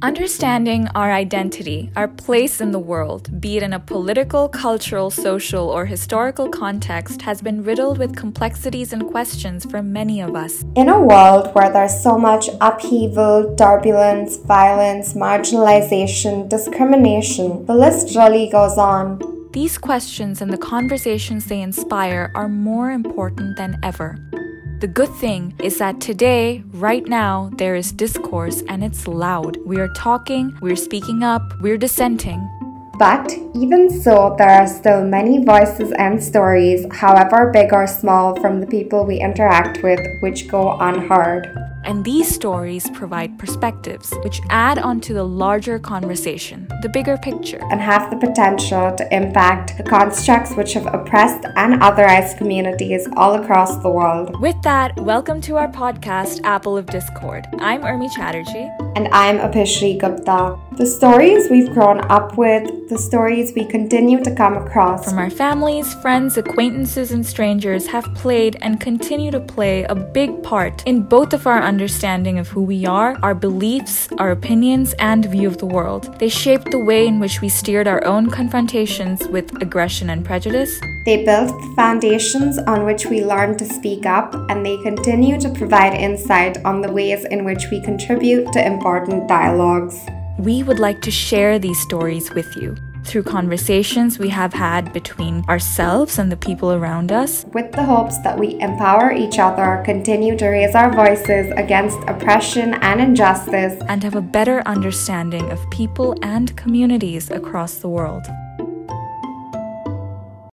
Understanding our identity, our place in the world, be it in a political, cultural, social, or historical context, has been riddled with complexities and questions for many of us. In a world where there's so much upheaval, turbulence, violence, marginalization, discrimination, the list really goes on. These questions and the conversations they inspire are more important than ever. The good thing is that today, right now, there is discourse and it's loud. We are talking, we're speaking up, we're dissenting. But even so, there are still many voices and stories, however big or small, from the people we interact with, which go unheard. And these stories provide perspectives which add onto the larger conversation, the bigger picture, and have the potential to impact the constructs which have oppressed and otherized communities all across the world. With that, welcome to our podcast, Apple of Discord. I'm Urmi Chatterjee. And I'm Abhishri Gupta. The stories we've grown up with, the stories we continue to come across from our families, friends, acquaintances, and strangers have played and continue to play a big part in both of our understanding of who we are, our beliefs, our opinions, and view of the world. They shaped the way in which we steered our own confrontations with aggression and prejudice. They built the foundations on which we learned to speak up, and they continue to provide insight on the ways in which we contribute to important dialogues. We would like to share these stories with you through conversations we have had between ourselves and the people around us. With the hopes that we empower each other, continue to raise our voices against oppression and injustice, and have a better understanding of people and communities across the world.